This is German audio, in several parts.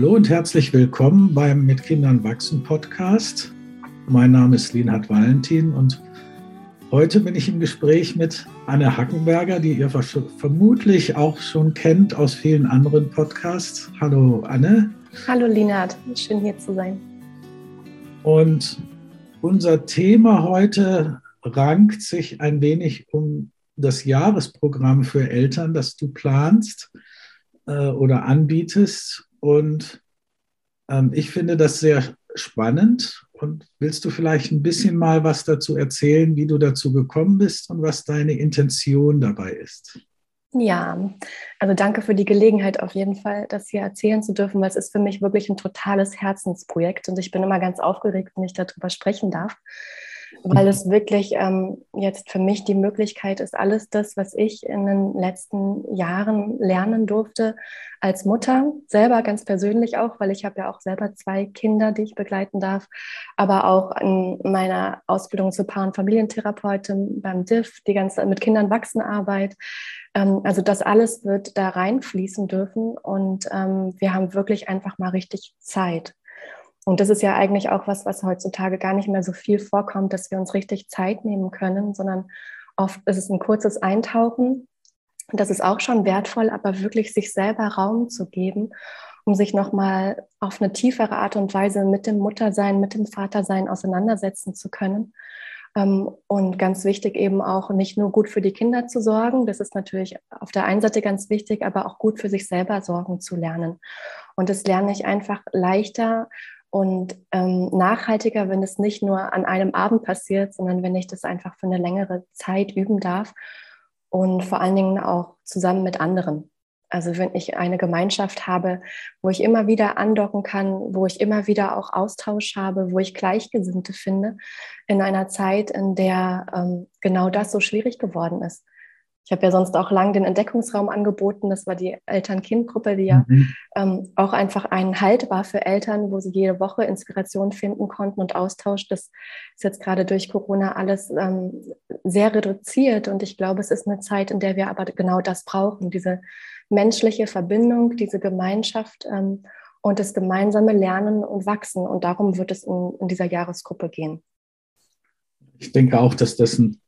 Hallo und herzlich willkommen beim Mit Kindern wachsen Podcast. Mein Name ist Linhard Valentin und heute bin ich im Gespräch mit Anne Hackenberger, die ihr vermutlich auch schon kennt aus vielen anderen Podcasts. Hallo Anne. Hallo Linhard, schön hier zu sein. Und unser Thema heute rankt sich ein wenig um das Jahresprogramm für Eltern, das du planst äh, oder anbietest. Und ähm, ich finde das sehr spannend. Und willst du vielleicht ein bisschen mal was dazu erzählen, wie du dazu gekommen bist und was deine Intention dabei ist? Ja, also danke für die Gelegenheit auf jeden Fall, das hier erzählen zu dürfen, weil es ist für mich wirklich ein totales Herzensprojekt und ich bin immer ganz aufgeregt, wenn ich darüber sprechen darf weil es wirklich ähm, jetzt für mich die Möglichkeit ist, alles das, was ich in den letzten Jahren lernen durfte als Mutter, selber ganz persönlich auch, weil ich habe ja auch selber zwei Kinder, die ich begleiten darf, aber auch in meiner Ausbildung zur Paar- und Familientherapeutin beim DIF, die ganze mit Kindern wachsen Arbeit. Ähm, also das alles wird da reinfließen dürfen und ähm, wir haben wirklich einfach mal richtig Zeit. Und das ist ja eigentlich auch was, was heutzutage gar nicht mehr so viel vorkommt, dass wir uns richtig Zeit nehmen können, sondern oft ist es ein kurzes Eintauchen. Das ist auch schon wertvoll, aber wirklich sich selber Raum zu geben, um sich nochmal auf eine tiefere Art und Weise mit dem Muttersein, mit dem Vatersein auseinandersetzen zu können. Ähm, und ganz wichtig eben auch nicht nur gut für die Kinder zu sorgen, das ist natürlich auf der einen Seite ganz wichtig, aber auch gut für sich selber sorgen zu lernen. Und das lerne ich einfach leichter und ähm, nachhaltiger, wenn es nicht nur an einem Abend passiert, sondern wenn ich das einfach für eine längere Zeit üben darf und vor allen Dingen auch zusammen mit anderen. Also wenn ich eine Gemeinschaft habe, wo ich immer wieder andocken kann, wo ich immer wieder auch Austausch habe, wo ich Gleichgesinnte finde, in einer Zeit, in der ähm, genau das so schwierig geworden ist. Ich habe ja sonst auch lang den Entdeckungsraum angeboten. Das war die Eltern-Kind-Gruppe, die ja mhm. ähm, auch einfach ein Halt war für Eltern, wo sie jede Woche Inspiration finden konnten und Austausch. Das ist jetzt gerade durch Corona alles ähm, sehr reduziert. Und ich glaube, es ist eine Zeit, in der wir aber genau das brauchen, diese menschliche Verbindung, diese Gemeinschaft ähm, und das gemeinsame Lernen und Wachsen. Und darum wird es in, in dieser Jahresgruppe gehen. Ich denke auch, dass das ein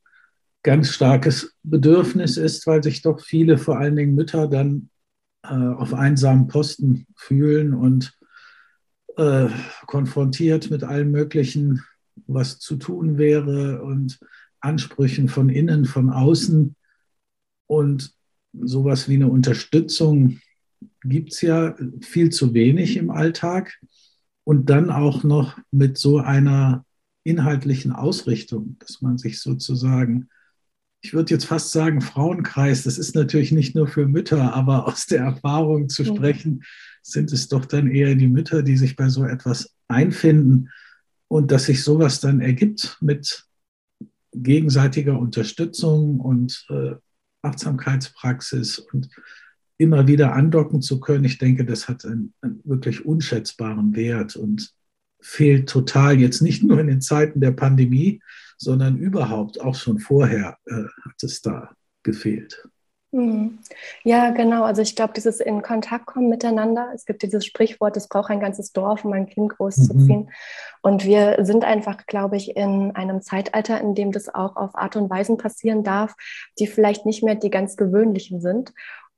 ganz starkes Bedürfnis ist, weil sich doch viele, vor allen Dingen Mütter, dann äh, auf einsamen Posten fühlen und äh, konfrontiert mit allem Möglichen, was zu tun wäre und Ansprüchen von innen, von außen. Und sowas wie eine Unterstützung gibt es ja viel zu wenig im Alltag. Und dann auch noch mit so einer inhaltlichen Ausrichtung, dass man sich sozusagen ich würde jetzt fast sagen, Frauenkreis, das ist natürlich nicht nur für Mütter, aber aus der Erfahrung zu sprechen, sind es doch dann eher die Mütter, die sich bei so etwas einfinden und dass sich sowas dann ergibt mit gegenseitiger Unterstützung und äh, Achtsamkeitspraxis und immer wieder andocken zu können. Ich denke, das hat einen, einen wirklich unschätzbaren Wert und fehlt total jetzt nicht nur in den Zeiten der Pandemie, sondern überhaupt auch schon vorher äh, hat es da gefehlt. Mhm. Ja, genau. Also ich glaube, dieses in Kontakt kommen miteinander. Es gibt dieses Sprichwort, es braucht ein ganzes Dorf, um ein Kind großzuziehen. Mhm. Und wir sind einfach, glaube ich, in einem Zeitalter, in dem das auch auf Art und Weisen passieren darf, die vielleicht nicht mehr die ganz gewöhnlichen sind.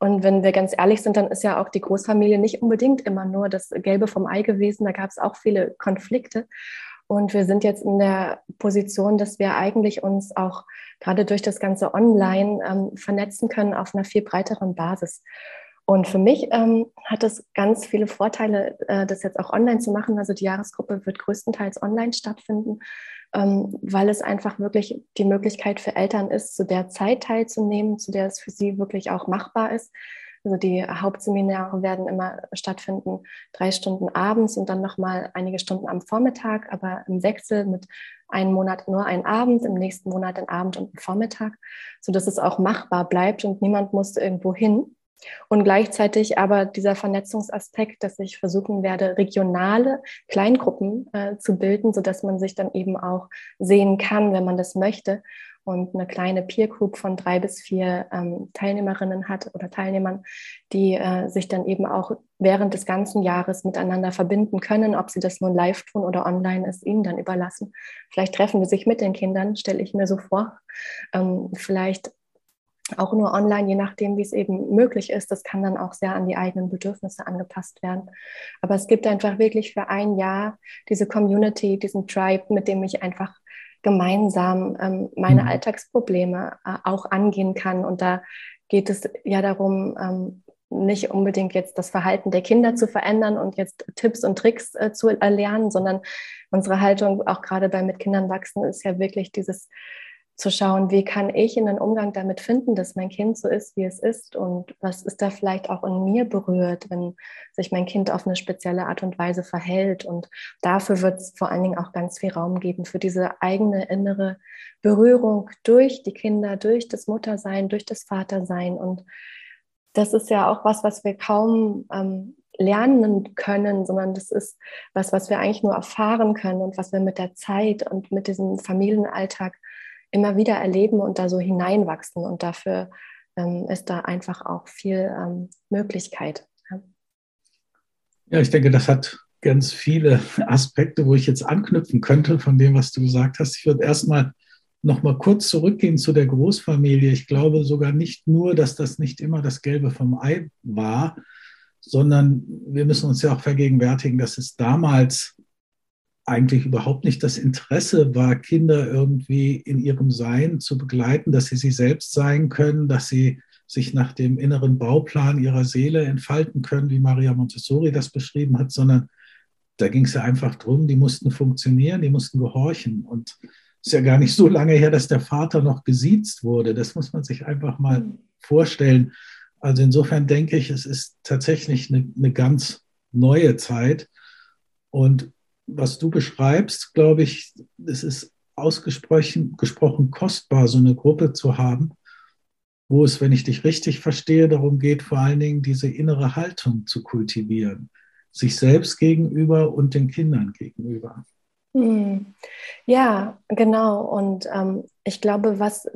Und wenn wir ganz ehrlich sind, dann ist ja auch die Großfamilie nicht unbedingt immer nur das Gelbe vom Ei gewesen. Da gab es auch viele Konflikte. Und wir sind jetzt in der Position, dass wir eigentlich uns auch gerade durch das ganze Online ähm, vernetzen können auf einer viel breiteren Basis. Und für mich ähm, hat es ganz viele Vorteile, äh, das jetzt auch online zu machen. Also die Jahresgruppe wird größtenteils online stattfinden weil es einfach wirklich die Möglichkeit für Eltern ist, zu der Zeit teilzunehmen, zu der es für sie wirklich auch machbar ist. Also die Hauptseminare werden immer stattfinden, drei Stunden abends und dann nochmal einige Stunden am Vormittag, aber im Wechsel mit einem Monat nur ein Abend, im nächsten Monat ein Abend und ein Vormittag, sodass es auch machbar bleibt und niemand muss irgendwo hin. Und gleichzeitig aber dieser Vernetzungsaspekt, dass ich versuchen werde, regionale Kleingruppen äh, zu bilden, sodass man sich dann eben auch sehen kann, wenn man das möchte und eine kleine Peer Group von drei bis vier ähm, Teilnehmerinnen hat oder Teilnehmern, die äh, sich dann eben auch während des ganzen Jahres miteinander verbinden können. Ob sie das nun live tun oder online ist, ihnen dann überlassen. Vielleicht treffen sie sich mit den Kindern, stelle ich mir so vor. Ähm, vielleicht auch nur online, je nachdem, wie es eben möglich ist. Das kann dann auch sehr an die eigenen Bedürfnisse angepasst werden. Aber es gibt einfach wirklich für ein Jahr diese Community, diesen Tribe, mit dem ich einfach gemeinsam ähm, meine mhm. Alltagsprobleme äh, auch angehen kann. Und da geht es ja darum, ähm, nicht unbedingt jetzt das Verhalten der Kinder zu verändern und jetzt Tipps und Tricks äh, zu erlernen, sondern unsere Haltung auch gerade bei mit Kindern wachsen ist ja wirklich dieses zu schauen, wie kann ich in den Umgang damit finden, dass mein Kind so ist, wie es ist und was ist da vielleicht auch in mir berührt, wenn sich mein Kind auf eine spezielle Art und Weise verhält. Und dafür wird es vor allen Dingen auch ganz viel Raum geben für diese eigene innere Berührung durch die Kinder, durch das Muttersein, durch das Vatersein. Und das ist ja auch was, was wir kaum ähm, lernen können, sondern das ist was, was wir eigentlich nur erfahren können und was wir mit der Zeit und mit diesem Familienalltag immer wieder erleben und da so hineinwachsen. Und dafür ähm, ist da einfach auch viel ähm, Möglichkeit. Ja. ja, ich denke, das hat ganz viele Aspekte, wo ich jetzt anknüpfen könnte von dem, was du gesagt hast. Ich würde erstmal noch mal kurz zurückgehen zu der Großfamilie. Ich glaube sogar nicht nur, dass das nicht immer das Gelbe vom Ei war, sondern wir müssen uns ja auch vergegenwärtigen, dass es damals eigentlich überhaupt nicht das Interesse war, Kinder irgendwie in ihrem Sein zu begleiten, dass sie sich selbst sein können, dass sie sich nach dem inneren Bauplan ihrer Seele entfalten können, wie Maria Montessori das beschrieben hat, sondern da ging es ja einfach darum, die mussten funktionieren, die mussten gehorchen. Und es ist ja gar nicht so lange her, dass der Vater noch gesiezt wurde. Das muss man sich einfach mal vorstellen. Also insofern denke ich, es ist tatsächlich eine, eine ganz neue Zeit. Und was du beschreibst, glaube ich, es ist ausgesprochen gesprochen kostbar, so eine Gruppe zu haben, wo es, wenn ich dich richtig verstehe, darum geht, vor allen Dingen diese innere Haltung zu kultivieren, sich selbst gegenüber und den Kindern gegenüber. Hm. Ja, genau. Und ähm, ich glaube, was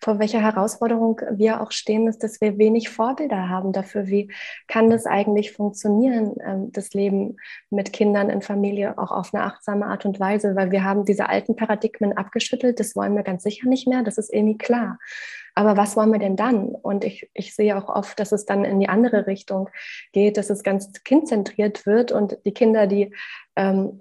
vor welcher Herausforderung wir auch stehen, ist, dass wir wenig Vorbilder haben dafür, wie kann das eigentlich funktionieren, ähm, das Leben mit Kindern in Familie auch auf eine achtsame Art und Weise, weil wir haben diese alten Paradigmen abgeschüttelt, das wollen wir ganz sicher nicht mehr, das ist irgendwie klar. Aber was wollen wir denn dann? Und ich, ich sehe auch oft, dass es dann in die andere Richtung geht, dass es ganz kindzentriert wird und die Kinder, die ähm,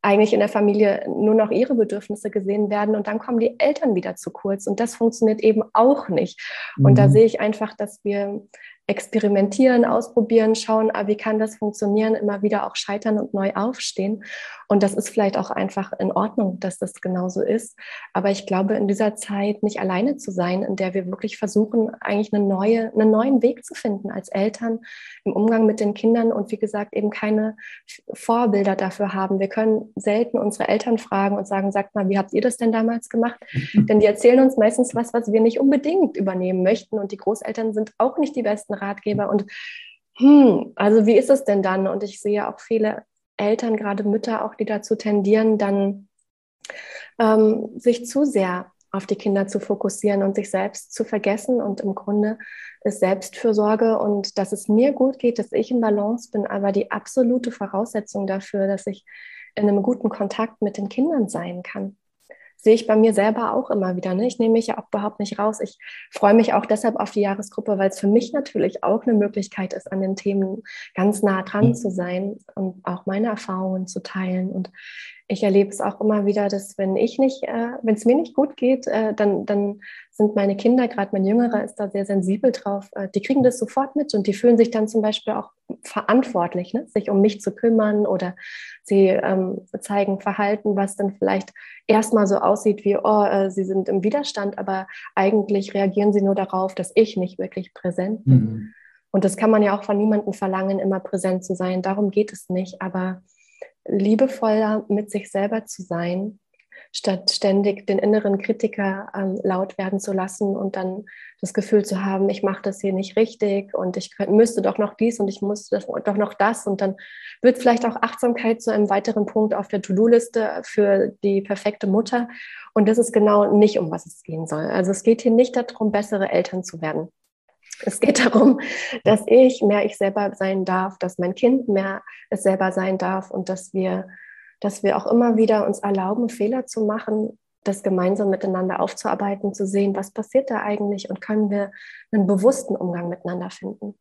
eigentlich in der Familie nur noch ihre Bedürfnisse gesehen werden und dann kommen die Eltern wieder zu kurz und das funktioniert eben auch nicht. Und mhm. da sehe ich einfach, dass wir experimentieren, ausprobieren, schauen, ah, wie kann das funktionieren, immer wieder auch scheitern und neu aufstehen. Und das ist vielleicht auch einfach in Ordnung, dass das genauso ist. Aber ich glaube, in dieser Zeit nicht alleine zu sein, in der wir wirklich versuchen, eigentlich eine neue, einen neuen Weg zu finden als Eltern im Umgang mit den Kindern und wie gesagt, eben keine Vorbilder dafür haben. Wir können selten unsere Eltern fragen und sagen, sagt mal, wie habt ihr das denn damals gemacht? Denn die erzählen uns meistens was, was wir nicht unbedingt übernehmen möchten. Und die Großeltern sind auch nicht die besten Ratgeber. Und hm, also wie ist es denn dann? Und ich sehe auch viele Eltern, gerade Mütter auch, die dazu tendieren, dann ähm, sich zu sehr auf die Kinder zu fokussieren und sich selbst zu vergessen. Und im Grunde ist Selbstfürsorge und dass es mir gut geht, dass ich in Balance bin, aber die absolute Voraussetzung dafür, dass ich in einem guten Kontakt mit den Kindern sein kann sehe ich bei mir selber auch immer wieder. Ne? Ich nehme mich ja auch überhaupt nicht raus. Ich freue mich auch deshalb auf die Jahresgruppe, weil es für mich natürlich auch eine Möglichkeit ist, an den Themen ganz nah dran mhm. zu sein und auch meine Erfahrungen zu teilen. Und ich erlebe es auch immer wieder, dass wenn ich nicht, äh, wenn es mir nicht gut geht, äh, dann, dann sind meine Kinder, gerade mein Jüngerer ist da sehr sensibel drauf, äh, die kriegen das sofort mit und die fühlen sich dann zum Beispiel auch verantwortlich, ne? sich um mich zu kümmern oder sie ähm, zeigen Verhalten, was dann vielleicht erstmal so aussieht wie, oh, äh, sie sind im Widerstand, aber eigentlich reagieren sie nur darauf, dass ich nicht wirklich präsent bin. Mhm. Und das kann man ja auch von niemandem verlangen, immer präsent zu sein. Darum geht es nicht. Aber liebevoller mit sich selber zu sein, statt ständig den inneren Kritiker ähm, laut werden zu lassen und dann das Gefühl zu haben, ich mache das hier nicht richtig und ich müsste doch noch dies und ich muss doch noch das. Und dann wird vielleicht auch Achtsamkeit zu einem weiteren Punkt auf der To-Do-Liste für die perfekte Mutter. Und das ist genau nicht, um was es gehen soll. Also es geht hier nicht darum, bessere Eltern zu werden. Es geht darum, dass ich mehr ich selber sein darf, dass mein Kind mehr es selber sein darf und dass wir, dass wir auch immer wieder uns erlauben, Fehler zu machen, das gemeinsam miteinander aufzuarbeiten, zu sehen, was passiert da eigentlich und können wir einen bewussten Umgang miteinander finden.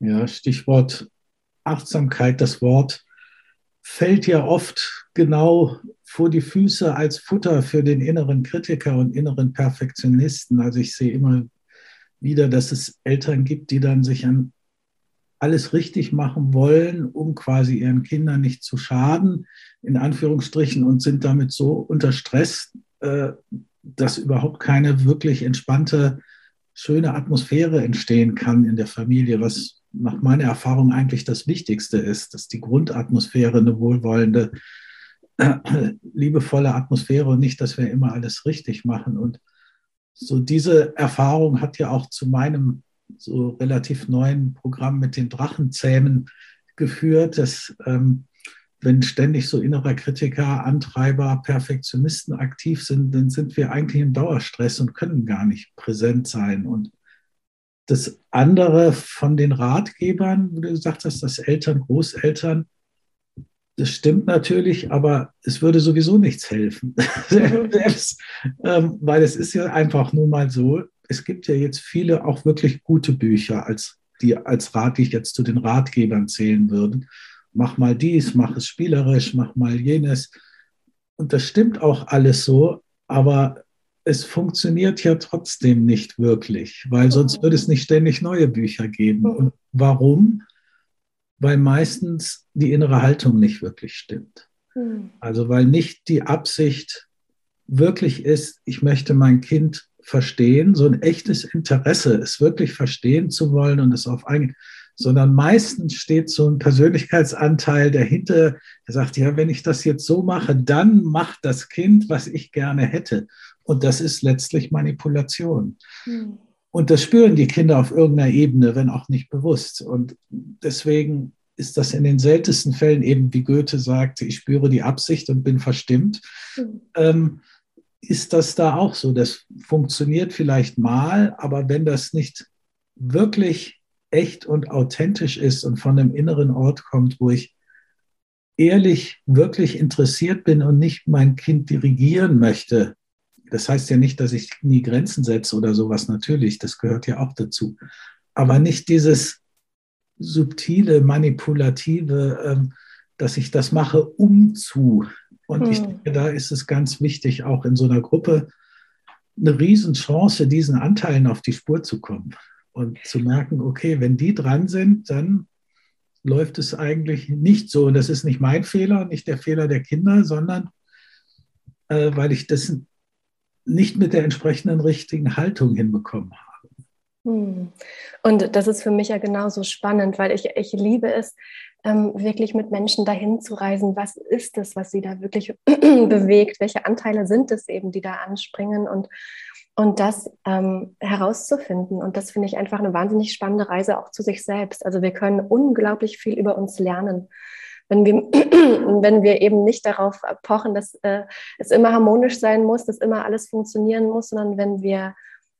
Ja, Stichwort Achtsamkeit, das Wort fällt ja oft genau vor die Füße als Futter für den inneren Kritiker und inneren Perfektionisten. Also ich sehe immer wieder, dass es Eltern gibt, die dann sich an alles richtig machen wollen, um quasi ihren Kindern nicht zu schaden, in Anführungsstrichen, und sind damit so unter Stress, äh, dass überhaupt keine wirklich entspannte, schöne Atmosphäre entstehen kann in der Familie, was nach meiner Erfahrung eigentlich das Wichtigste ist, dass die Grundatmosphäre eine wohlwollende, liebevolle Atmosphäre und nicht, dass wir immer alles richtig machen. Und so diese Erfahrung hat ja auch zu meinem so relativ neuen Programm mit den Drachenzähmen geführt, dass ähm, wenn ständig so innerer Kritiker, Antreiber, Perfektionisten aktiv sind, dann sind wir eigentlich im Dauerstress und können gar nicht präsent sein. Und das andere von den Ratgebern, wo du gesagt hast, dass Eltern, Großeltern, das stimmt natürlich, aber es würde sowieso nichts helfen. Selbst, ähm, weil es ist ja einfach nur mal so, es gibt ja jetzt viele auch wirklich gute Bücher, als die als Rat, die ich jetzt zu den Ratgebern zählen würde. Mach mal dies, mach es spielerisch, mach mal jenes. Und das stimmt auch alles so, aber es funktioniert ja trotzdem nicht wirklich, weil sonst würde es nicht ständig neue Bücher geben. Und warum? Weil meistens die innere Haltung nicht wirklich stimmt. Hm. Also weil nicht die Absicht wirklich ist, ich möchte mein Kind verstehen, so ein echtes Interesse, es wirklich verstehen zu wollen und es auf ein, sondern meistens steht so ein Persönlichkeitsanteil dahinter, der sagt, ja, wenn ich das jetzt so mache, dann macht das Kind, was ich gerne hätte. Und das ist letztlich Manipulation. Hm. Und das spüren die Kinder auf irgendeiner Ebene, wenn auch nicht bewusst. Und deswegen ist das in den seltensten Fällen eben, wie Goethe sagte, ich spüre die Absicht und bin verstimmt. Mhm. Ähm, ist das da auch so. Das funktioniert vielleicht mal, aber wenn das nicht wirklich echt und authentisch ist und von einem inneren Ort kommt, wo ich ehrlich, wirklich interessiert bin und nicht mein Kind dirigieren möchte, das heißt ja nicht, dass ich nie Grenzen setze oder sowas, natürlich, das gehört ja auch dazu. Aber nicht dieses subtile, manipulative, ähm, dass ich das mache, um zu. Und hm. ich denke, da ist es ganz wichtig, auch in so einer Gruppe eine Riesenchance, diesen Anteilen auf die Spur zu kommen und zu merken, okay, wenn die dran sind, dann läuft es eigentlich nicht so. Und das ist nicht mein Fehler, nicht der Fehler der Kinder, sondern äh, weil ich das nicht mit der entsprechenden richtigen Haltung hinbekommen habe. Hm. Und das ist für mich ja genauso spannend, weil ich, ich liebe es, ähm, wirklich mit Menschen dahin zu reisen. Was ist es, was sie da wirklich bewegt? Welche Anteile sind es eben, die da anspringen? Und, und das ähm, herauszufinden. Und das finde ich einfach eine wahnsinnig spannende Reise auch zu sich selbst. Also wir können unglaublich viel über uns lernen. Wenn wir, wenn wir eben nicht darauf pochen, dass äh, es immer harmonisch sein muss, dass immer alles funktionieren muss, sondern wenn wir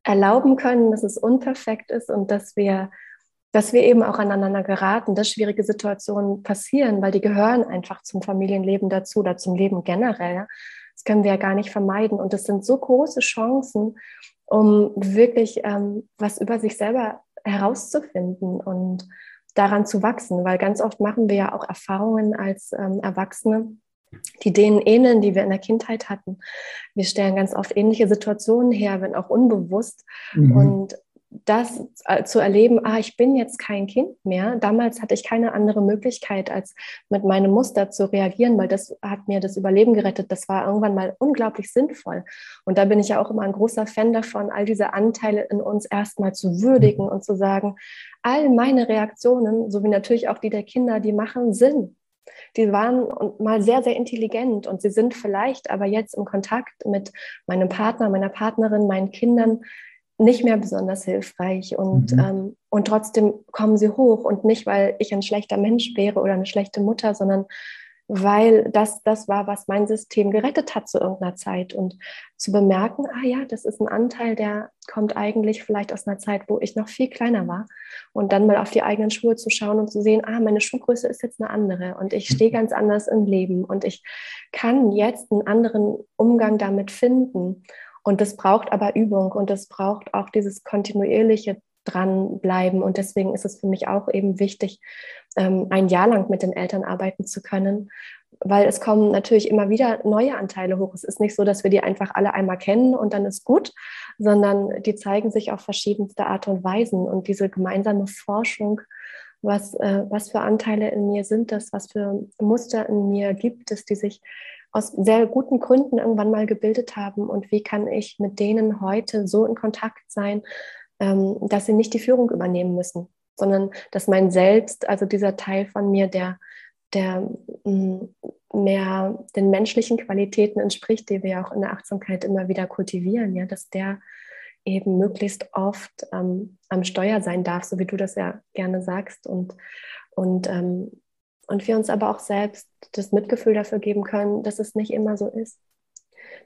erlauben können, dass es unperfekt ist und dass wir, dass wir eben auch aneinander geraten, dass schwierige Situationen passieren, weil die gehören einfach zum Familienleben dazu oder zum Leben generell. Das können wir ja gar nicht vermeiden. Und das sind so große Chancen, um wirklich ähm, was über sich selber herauszufinden und daran zu wachsen, weil ganz oft machen wir ja auch Erfahrungen als ähm, Erwachsene, die denen ähneln, die wir in der Kindheit hatten. Wir stellen ganz oft ähnliche Situationen her, wenn auch unbewusst. Mhm. Und das äh, zu erleben, ah, ich bin jetzt kein Kind mehr. Damals hatte ich keine andere Möglichkeit, als mit meinem Muster zu reagieren, weil das hat mir das Überleben gerettet. Das war irgendwann mal unglaublich sinnvoll. Und da bin ich ja auch immer ein großer Fan davon, all diese Anteile in uns erstmal zu würdigen und zu sagen, all meine Reaktionen, so wie natürlich auch die der Kinder, die machen Sinn. Die waren mal sehr, sehr intelligent und sie sind vielleicht aber jetzt im Kontakt mit meinem Partner, meiner Partnerin, meinen Kindern nicht mehr besonders hilfreich und, mhm. ähm, und trotzdem kommen sie hoch und nicht, weil ich ein schlechter Mensch wäre oder eine schlechte Mutter, sondern weil das das war, was mein System gerettet hat zu irgendeiner Zeit. Und zu bemerken, ah ja, das ist ein Anteil, der kommt eigentlich vielleicht aus einer Zeit, wo ich noch viel kleiner war. Und dann mal auf die eigenen Schuhe zu schauen und zu sehen, ah, meine Schuhgröße ist jetzt eine andere und ich stehe ganz anders im Leben und ich kann jetzt einen anderen Umgang damit finden. Und das braucht aber Übung und das braucht auch dieses kontinuierliche dranbleiben. Und deswegen ist es für mich auch eben wichtig, ähm, ein Jahr lang mit den Eltern arbeiten zu können, weil es kommen natürlich immer wieder neue Anteile hoch. Es ist nicht so, dass wir die einfach alle einmal kennen und dann ist gut, sondern die zeigen sich auf verschiedenste Art und Weisen. Und diese gemeinsame Forschung, was, äh, was für Anteile in mir sind das, was für Muster in mir gibt es, die sich aus sehr guten Gründen irgendwann mal gebildet haben. Und wie kann ich mit denen heute so in Kontakt sein, ähm, dass sie nicht die Führung übernehmen müssen, sondern dass mein Selbst, also dieser Teil von mir, der, der mm, mehr den menschlichen Qualitäten entspricht, die wir auch in der Achtsamkeit immer wieder kultivieren, ja, dass der eben möglichst oft ähm, am Steuer sein darf, so wie du das ja gerne sagst. Und, und, ähm, und wir uns aber auch selbst das Mitgefühl dafür geben können, dass es nicht immer so ist.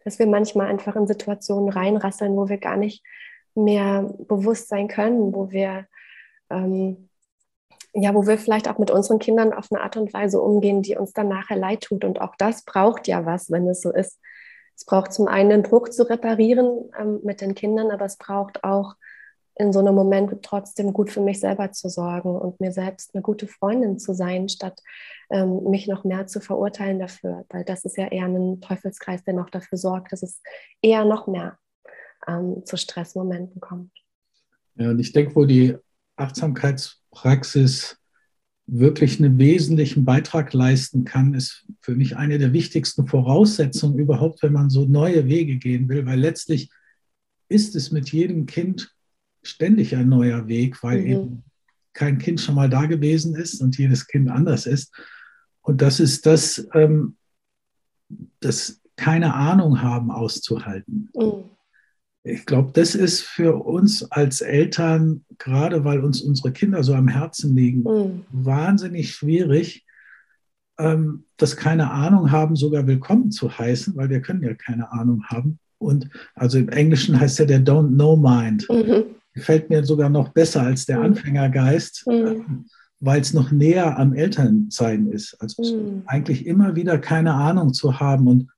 Dass wir manchmal einfach in Situationen reinrasseln, wo wir gar nicht mehr bewusst sein können, wo wir ähm, ja, wo wir vielleicht auch mit unseren Kindern auf eine Art und Weise umgehen, die uns dann nachher leid tut. Und auch das braucht ja was, wenn es so ist. Es braucht zum einen den Bruch zu reparieren ähm, mit den Kindern, aber es braucht auch in so einem Moment trotzdem gut für mich selber zu sorgen und mir selbst eine gute Freundin zu sein, statt ähm, mich noch mehr zu verurteilen dafür. Weil das ist ja eher ein Teufelskreis, der noch dafür sorgt, dass es eher noch mehr ähm, zu Stressmomenten kommt. Ja, und ich denke, wo die Achtsamkeitspraxis wirklich einen wesentlichen Beitrag leisten kann, ist für mich eine der wichtigsten Voraussetzungen überhaupt, wenn man so neue Wege gehen will, weil letztlich ist es mit jedem Kind ständig ein neuer Weg, weil mhm. eben kein Kind schon mal da gewesen ist und jedes Kind anders ist. Und das ist das, ähm, das keine Ahnung haben auszuhalten. Mhm ich glaube, das ist für uns als Eltern, gerade weil uns unsere Kinder so am Herzen liegen, mhm. wahnsinnig schwierig, ähm, das keine Ahnung haben, sogar willkommen zu heißen, weil wir können ja keine Ahnung haben. Und also im Englischen heißt ja der Don't Know Mind. Mhm. Gefällt mir sogar noch besser als der mhm. Anfängergeist, mhm. ähm, weil es noch näher am Elternsein ist. Also mhm. eigentlich immer wieder keine Ahnung zu haben und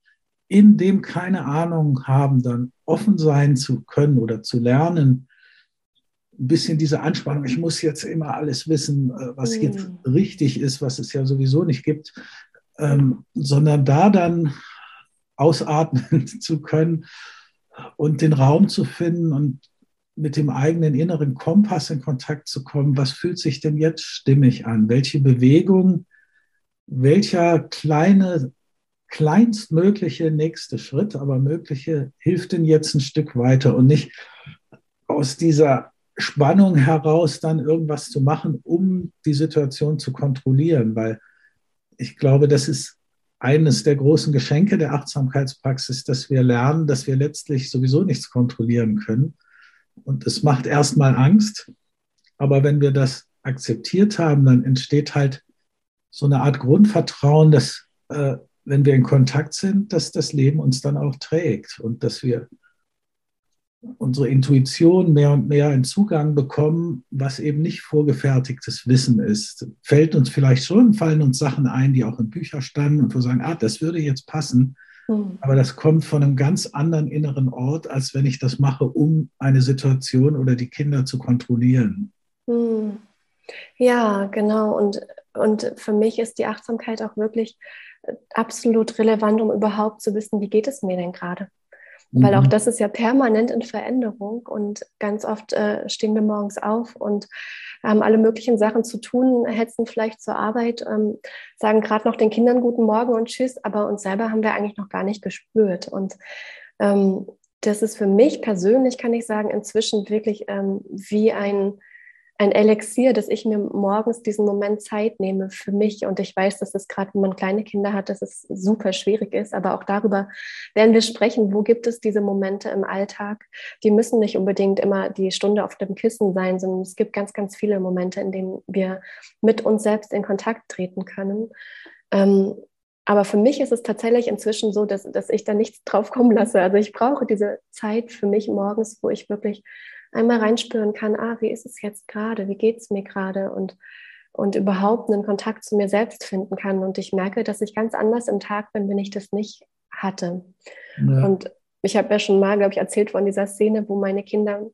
in dem keine Ahnung haben, dann offen sein zu können oder zu lernen, ein bisschen diese Anspannung, ich muss jetzt immer alles wissen, äh, was mhm. jetzt richtig ist, was es ja sowieso nicht gibt, ähm, sondern da dann ausatmen zu können und den Raum zu finden und mit dem eigenen inneren Kompass in Kontakt zu kommen. Was fühlt sich denn jetzt stimmig an? Welche Bewegung, welcher kleine kleinstmögliche nächste Schritt, aber mögliche hilft denn jetzt ein Stück weiter und nicht aus dieser Spannung heraus dann irgendwas zu machen, um die Situation zu kontrollieren, weil ich glaube, das ist eines der großen Geschenke der Achtsamkeitspraxis, dass wir lernen, dass wir letztlich sowieso nichts kontrollieren können. Und es macht erstmal Angst, aber wenn wir das akzeptiert haben, dann entsteht halt so eine Art Grundvertrauen, dass äh, wenn wir in Kontakt sind, dass das Leben uns dann auch trägt und dass wir unsere Intuition mehr und mehr einen Zugang bekommen, was eben nicht vorgefertigtes Wissen ist. Fällt uns vielleicht schon, fallen uns Sachen ein, die auch in Büchern standen und wir sagen, ah, das würde jetzt passen. Mhm. Aber das kommt von einem ganz anderen inneren Ort, als wenn ich das mache, um eine Situation oder die Kinder zu kontrollieren. Mhm. Ja, genau. Und, und für mich ist die Achtsamkeit auch wirklich absolut relevant, um überhaupt zu wissen, wie geht es mir denn gerade. Mhm. Weil auch mhm. das ist ja permanent in Veränderung und ganz oft äh, stehen wir morgens auf und haben alle möglichen Sachen zu tun, hetzen vielleicht zur Arbeit, ähm, sagen gerade noch den Kindern guten Morgen und Tschüss, aber uns selber haben wir eigentlich noch gar nicht gespürt. Und ähm, das ist für mich persönlich, kann ich sagen, inzwischen wirklich ähm, wie ein ein Elixier, dass ich mir morgens diesen Moment Zeit nehme für mich. Und ich weiß, dass das gerade, wenn man kleine Kinder hat, dass es super schwierig ist. Aber auch darüber werden wir sprechen. Wo gibt es diese Momente im Alltag? Die müssen nicht unbedingt immer die Stunde auf dem Kissen sein, sondern es gibt ganz, ganz viele Momente, in denen wir mit uns selbst in Kontakt treten können. Ähm, aber für mich ist es tatsächlich inzwischen so, dass, dass ich da nichts drauf kommen lasse. Also ich brauche diese Zeit für mich morgens, wo ich wirklich einmal reinspüren kann, ah, wie ist es jetzt gerade, wie geht es mir gerade und, und überhaupt einen Kontakt zu mir selbst finden kann. Und ich merke, dass ich ganz anders im Tag bin, wenn ich das nicht hatte. Ja. Und ich habe ja schon mal, glaube ich, erzählt von dieser Szene, wo meine Kinder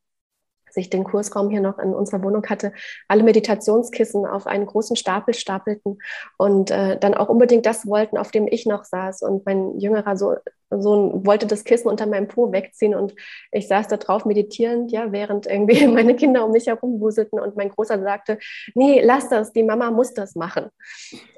sich den Kursraum hier noch in unserer Wohnung hatte, alle Meditationskissen auf einen großen Stapel stapelten und äh, dann auch unbedingt das wollten, auf dem ich noch saß. Und mein jüngerer so Sohn wollte das Kissen unter meinem Po wegziehen und ich saß da drauf meditierend, ja, während irgendwie meine Kinder um mich herum wuselten und mein Großer sagte, nee, lass das, die Mama muss das machen.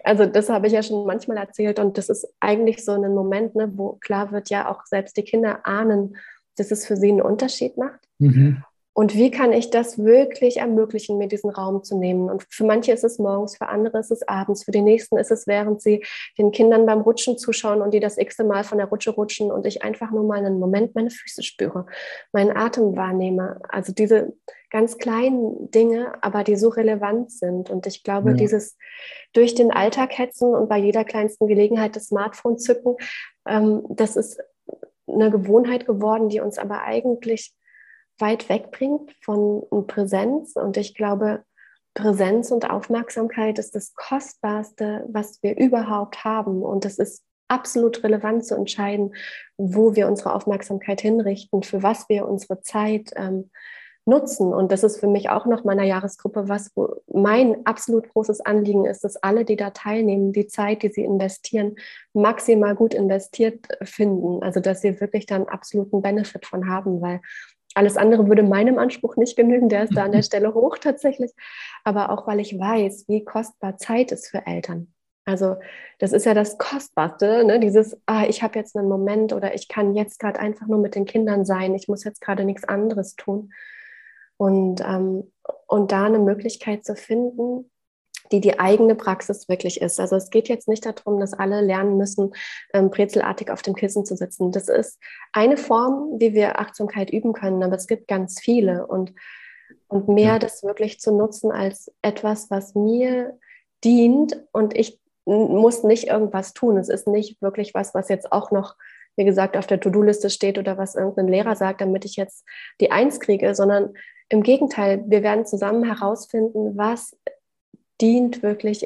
Also das habe ich ja schon manchmal erzählt und das ist eigentlich so ein Moment, ne, wo klar wird, ja, auch selbst die Kinder ahnen, dass es für sie einen Unterschied macht. Mhm. Und wie kann ich das wirklich ermöglichen, mir diesen Raum zu nehmen? Und für manche ist es morgens, für andere ist es abends, für die nächsten ist es, während sie den Kindern beim Rutschen zuschauen und die das x-te Mal von der Rutsche rutschen und ich einfach nur mal einen Moment meine Füße spüre, meinen Atem wahrnehme. Also diese ganz kleinen Dinge, aber die so relevant sind. Und ich glaube, ja. dieses durch den Alltag hetzen und bei jeder kleinsten Gelegenheit das Smartphone zücken, ähm, das ist eine Gewohnheit geworden, die uns aber eigentlich weit wegbringt von Präsenz. Und ich glaube, Präsenz und Aufmerksamkeit ist das Kostbarste, was wir überhaupt haben. Und es ist absolut relevant zu entscheiden, wo wir unsere Aufmerksamkeit hinrichten, für was wir unsere Zeit ähm, nutzen. Und das ist für mich auch noch meiner Jahresgruppe was, mein absolut großes Anliegen ist, dass alle, die da teilnehmen, die Zeit, die sie investieren, maximal gut investiert finden. Also dass sie wirklich dann absoluten Benefit von haben, weil alles andere würde meinem Anspruch nicht genügen, der ist da an der Stelle hoch tatsächlich. Aber auch weil ich weiß, wie kostbar Zeit ist für Eltern. Also das ist ja das Kostbarste, ne? dieses, ah, ich habe jetzt einen Moment oder ich kann jetzt gerade einfach nur mit den Kindern sein, ich muss jetzt gerade nichts anderes tun. Und, ähm, und da eine Möglichkeit zu finden, die die eigene Praxis wirklich ist. Also es geht jetzt nicht darum, dass alle lernen müssen, ähm, brezelartig auf dem Kissen zu sitzen. Das ist eine Form, wie wir Achtsamkeit üben können, aber es gibt ganz viele und, und mehr ja. das wirklich zu nutzen als etwas, was mir dient und ich muss nicht irgendwas tun. Es ist nicht wirklich was, was jetzt auch noch wie gesagt, auf der To-Do-Liste steht oder was irgendein Lehrer sagt, damit ich jetzt die Eins kriege, sondern im Gegenteil, wir werden zusammen herausfinden, was dient wirklich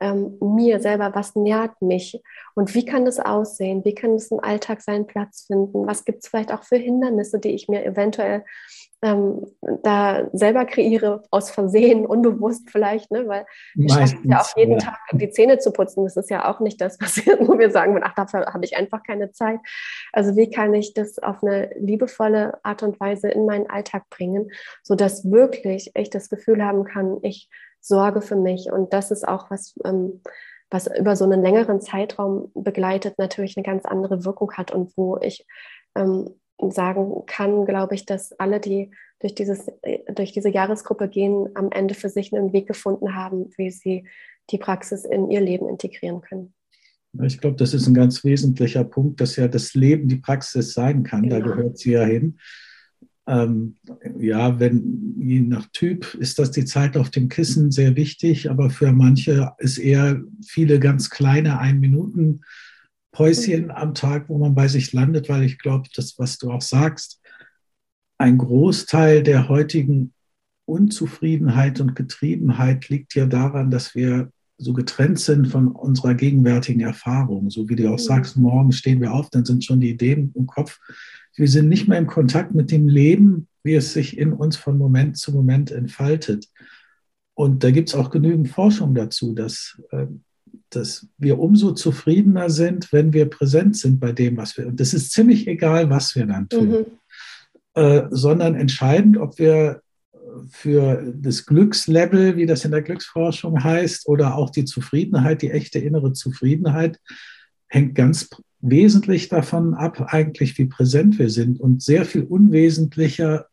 ähm, mir selber, was nährt mich und wie kann das aussehen, wie kann es im Alltag seinen Platz finden, was gibt es vielleicht auch für Hindernisse, die ich mir eventuell ähm, da selber kreiere, aus Versehen, unbewusst vielleicht, ne? weil wir schaffen ja auch jeden ja. Tag die Zähne zu putzen, das ist ja auch nicht das, was wir, wo wir sagen, ach, dafür habe ich einfach keine Zeit. Also wie kann ich das auf eine liebevolle Art und Weise in meinen Alltag bringen, sodass wirklich ich das Gefühl haben kann, ich sorge für mich. Und das ist auch was, ähm, was über so einen längeren Zeitraum begleitet, natürlich eine ganz andere Wirkung hat und wo ich ähm, sagen kann, glaube ich, dass alle, die durch, dieses, durch diese Jahresgruppe gehen, am Ende für sich einen Weg gefunden haben, wie sie die Praxis in ihr Leben integrieren können. Ich glaube, das ist ein ganz wesentlicher Punkt, dass ja das Leben die Praxis sein kann. Genau. Da gehört sie ja hin. Ähm, ja, wenn je nach Typ ist das die Zeit auf dem Kissen sehr wichtig, aber für manche ist eher viele ganz kleine Ein-Minuten- Päuschen mhm. am Tag, wo man bei sich landet, weil ich glaube, das, was du auch sagst, ein Großteil der heutigen Unzufriedenheit und Getriebenheit liegt ja daran, dass wir so getrennt sind von unserer gegenwärtigen Erfahrung. So wie du auch mhm. sagst, morgen stehen wir auf, dann sind schon die Ideen im Kopf wir sind nicht mehr im Kontakt mit dem Leben, wie es sich in uns von Moment zu Moment entfaltet. Und da gibt es auch genügend Forschung dazu, dass, ähm, dass wir umso zufriedener sind, wenn wir präsent sind bei dem, was wir. Und das ist ziemlich egal, was wir dann tun, mhm. äh, sondern entscheidend, ob wir für das Glückslevel, wie das in der Glücksforschung heißt, oder auch die Zufriedenheit, die echte innere Zufriedenheit, hängt ganz wesentlich davon ab, eigentlich, wie präsent wir sind und sehr viel unwesentlicher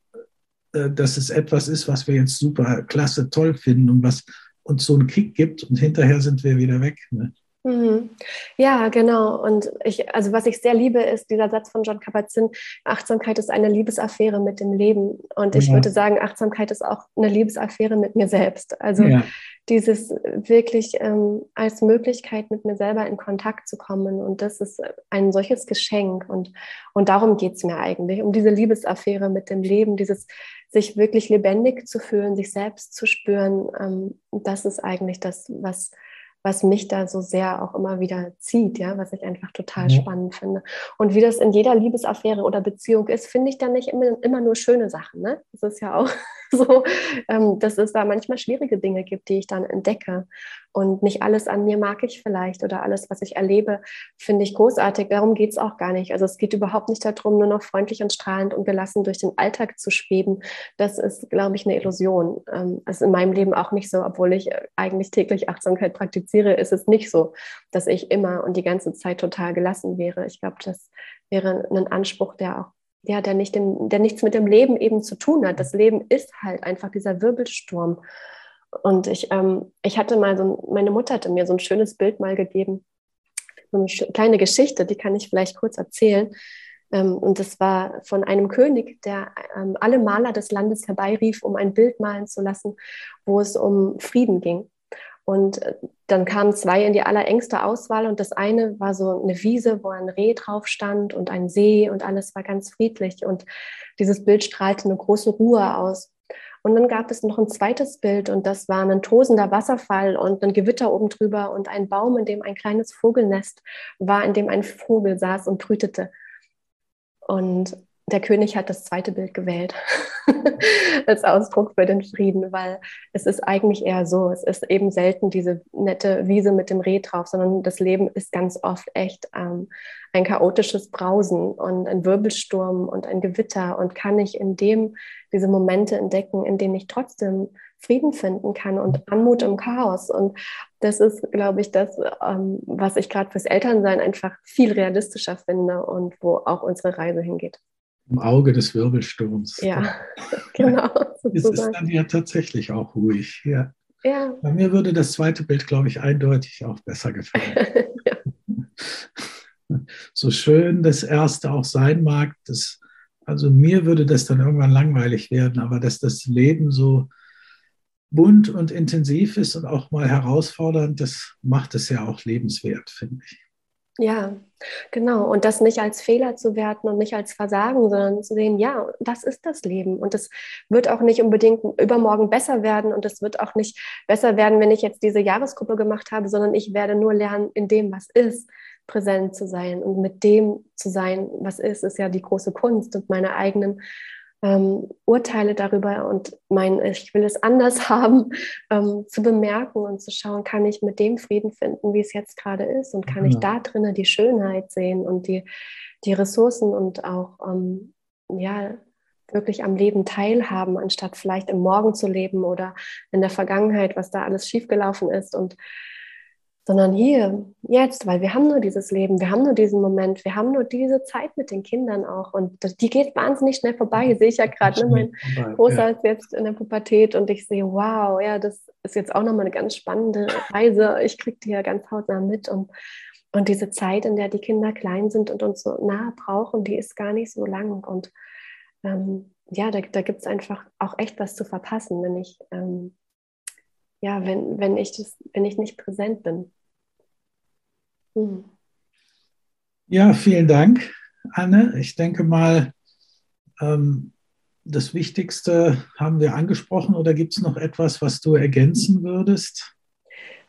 äh, dass es etwas ist, was wir jetzt super klasse, toll finden und was uns so einen Kick gibt und hinterher sind wir wieder weg. Ne? Mhm. Ja, genau. Und ich, also was ich sehr liebe, ist dieser Satz von John Kabat-Zinn, Achtsamkeit ist eine Liebesaffäre mit dem Leben. Und ich ja. würde sagen, Achtsamkeit ist auch eine Liebesaffäre mit mir selbst. Also ja. dieses wirklich ähm, als Möglichkeit, mit mir selber in Kontakt zu kommen. Und das ist ein solches Geschenk. Und, und darum geht es mir eigentlich, um diese Liebesaffäre mit dem Leben, dieses sich wirklich lebendig zu fühlen, sich selbst zu spüren. Ähm, das ist eigentlich das, was was mich da so sehr auch immer wieder zieht, ja, was ich einfach total ja. spannend finde. Und wie das in jeder Liebesaffäre oder Beziehung ist, finde ich dann nicht immer, immer nur schöne Sachen. Ne? Das ist ja auch so, ähm, dass es da manchmal schwierige Dinge gibt, die ich dann entdecke. Und nicht alles an mir mag ich vielleicht oder alles, was ich erlebe, finde ich großartig. Darum geht es auch gar nicht. Also es geht überhaupt nicht darum, nur noch freundlich und strahlend und gelassen durch den Alltag zu schweben. Das ist, glaube ich, eine Illusion. Ähm, ist in meinem Leben auch nicht so, obwohl ich äh, eigentlich täglich Achtsamkeit praktiziere, ist es nicht so, dass ich immer und die ganze Zeit total gelassen wäre. Ich glaube, das wäre ein Anspruch, der auch ja, der, nicht dem, der nichts mit dem Leben eben zu tun hat. Das Leben ist halt einfach dieser Wirbelsturm. Und ich, ähm, ich hatte mal so, meine Mutter hatte mir so ein schönes Bild mal gegeben, so eine kleine Geschichte, die kann ich vielleicht kurz erzählen. Ähm, und das war von einem König, der ähm, alle Maler des Landes herbeirief, um ein Bild malen zu lassen, wo es um Frieden ging. Und äh, dann kamen zwei in die allerengste Auswahl und das eine war so eine Wiese, wo ein Reh drauf stand und ein See und alles war ganz friedlich und dieses Bild strahlte eine große Ruhe aus. Und dann gab es noch ein zweites Bild und das war ein tosender Wasserfall und ein Gewitter oben drüber und ein Baum, in dem ein kleines Vogelnest war, in dem ein Vogel saß und brütete. Und der König hat das zweite Bild gewählt als Ausdruck für den Frieden, weil es ist eigentlich eher so, es ist eben selten diese nette Wiese mit dem Reh drauf, sondern das Leben ist ganz oft echt ähm, ein chaotisches Brausen und ein Wirbelsturm und ein Gewitter. Und kann ich in dem diese Momente entdecken, in denen ich trotzdem Frieden finden kann und Anmut im Chaos. Und das ist, glaube ich, das, ähm, was ich gerade fürs Elternsein einfach viel realistischer finde und wo auch unsere Reise hingeht im Auge des Wirbelsturms. Ja, genau. Es ist dann ja tatsächlich auch ruhig. Ja. ja. Bei mir würde das zweite Bild, glaube ich, eindeutig auch besser gefallen. ja. So schön das erste auch sein mag, das, also mir würde das dann irgendwann langweilig werden, aber dass das Leben so bunt und intensiv ist und auch mal herausfordernd, das macht es ja auch lebenswert, finde ich. Ja, genau. Und das nicht als Fehler zu werten und nicht als Versagen, sondern zu sehen, ja, das ist das Leben. Und es wird auch nicht unbedingt übermorgen besser werden und es wird auch nicht besser werden, wenn ich jetzt diese Jahresgruppe gemacht habe, sondern ich werde nur lernen, in dem, was ist, präsent zu sein und mit dem zu sein, was ist, ist ja die große Kunst und meine eigenen ähm, Urteile darüber und mein, ich will es anders haben, ähm, zu bemerken und zu schauen, kann ich mit dem Frieden finden, wie es jetzt gerade ist und kann ja. ich da drinnen die Schönheit sehen und die, die Ressourcen und auch ähm, ja, wirklich am Leben teilhaben, anstatt vielleicht im Morgen zu leben oder in der Vergangenheit, was da alles schiefgelaufen ist und sondern hier, jetzt, weil wir haben nur dieses Leben, wir haben nur diesen Moment, wir haben nur diese Zeit mit den Kindern auch und die geht wahnsinnig schnell vorbei, sehe ich ja gerade. Ne? Mein vorbei, Großer ja. ist jetzt in der Pubertät und ich sehe, wow, ja, das ist jetzt auch nochmal eine ganz spannende Reise. Ich kriege die ja ganz hautnah mit und, und diese Zeit, in der die Kinder klein sind und uns so nah brauchen, die ist gar nicht so lang und ähm, ja, da, da gibt es einfach auch echt was zu verpassen, wenn ich ähm, ja, wenn, wenn, ich das, wenn ich nicht präsent bin. Hm. Ja, vielen Dank, Anne. Ich denke mal, ähm, das Wichtigste haben wir angesprochen oder gibt es noch etwas, was du ergänzen würdest?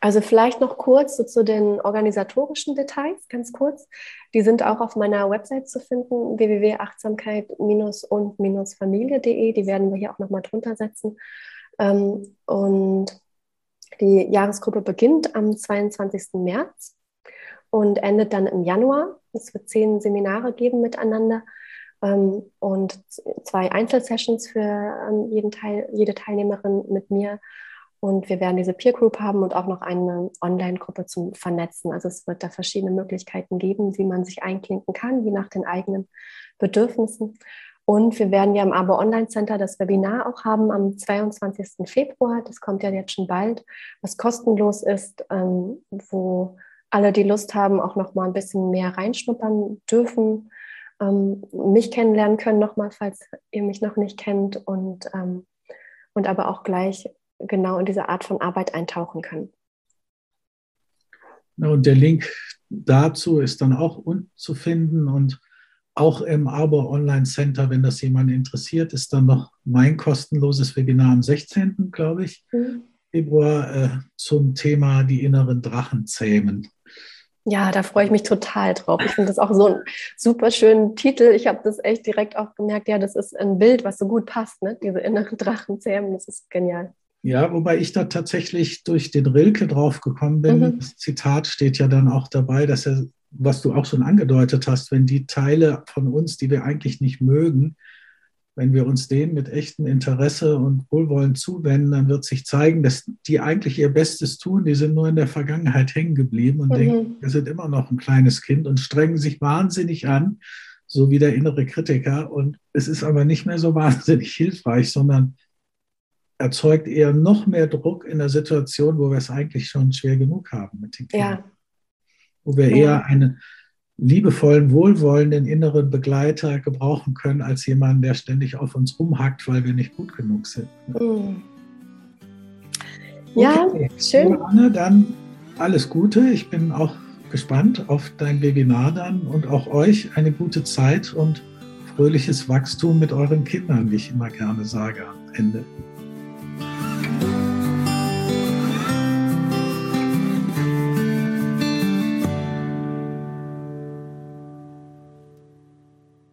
Also vielleicht noch kurz so zu den organisatorischen Details, ganz kurz. Die sind auch auf meiner Website zu finden, www.achtsamkeit-und-familie.de. Die werden wir hier auch nochmal drunter setzen. Und die Jahresgruppe beginnt am 22. März und endet dann im Januar. Es wird zehn Seminare geben miteinander ähm, und zwei Einzelsessions für ähm, jeden Teil, jede Teilnehmerin mit mir. Und wir werden diese Peer Group haben und auch noch eine Online-Gruppe zum Vernetzen. Also es wird da verschiedene Möglichkeiten geben, wie man sich einklinken kann, je nach den eigenen Bedürfnissen. Und wir werden ja im Abo Online Center das Webinar auch haben am 22. Februar. Das kommt ja jetzt schon bald, was kostenlos ist, ähm, wo alle, die Lust haben, auch noch mal ein bisschen mehr reinschnuppern dürfen, ähm, mich kennenlernen können noch mal, falls ihr mich noch nicht kennt und, ähm, und aber auch gleich genau in diese Art von Arbeit eintauchen können. Und der Link dazu ist dann auch unten zu finden und auch im Abo Online Center, wenn das jemand interessiert, ist dann noch mein kostenloses Webinar am 16. glaube ich, mhm. Februar äh, zum Thema die inneren Drachen zähmen. Ja, da freue ich mich total drauf. Ich finde das auch so einen super schönen Titel. Ich habe das echt direkt auch gemerkt, ja, das ist ein Bild, was so gut passt, ne? Diese inneren Drachen zähmen, das ist genial. Ja, wobei ich da tatsächlich durch den Rilke drauf gekommen bin. Mhm. Das Zitat steht ja dann auch dabei, dass er, was du auch schon angedeutet hast, wenn die Teile von uns, die wir eigentlich nicht mögen, wenn wir uns denen mit echtem Interesse und Wohlwollen zuwenden, dann wird sich zeigen, dass die eigentlich ihr Bestes tun. Die sind nur in der Vergangenheit hängen geblieben und mhm. denken, wir sind immer noch ein kleines Kind und strengen sich wahnsinnig an, so wie der innere Kritiker. Und es ist aber nicht mehr so wahnsinnig hilfreich, sondern erzeugt eher noch mehr Druck in der Situation, wo wir es eigentlich schon schwer genug haben mit den Kindern. Ja. Wo wir eher einen liebevollen, wohlwollenden inneren Begleiter gebrauchen können, als jemanden, der ständig auf uns rumhackt, weil wir nicht gut genug sind. Mhm. Ja, schön. Anne, dann alles Gute. Ich bin auch gespannt auf dein Webinar dann und auch euch eine gute Zeit und fröhliches Wachstum mit euren Kindern, wie ich immer gerne sage am Ende.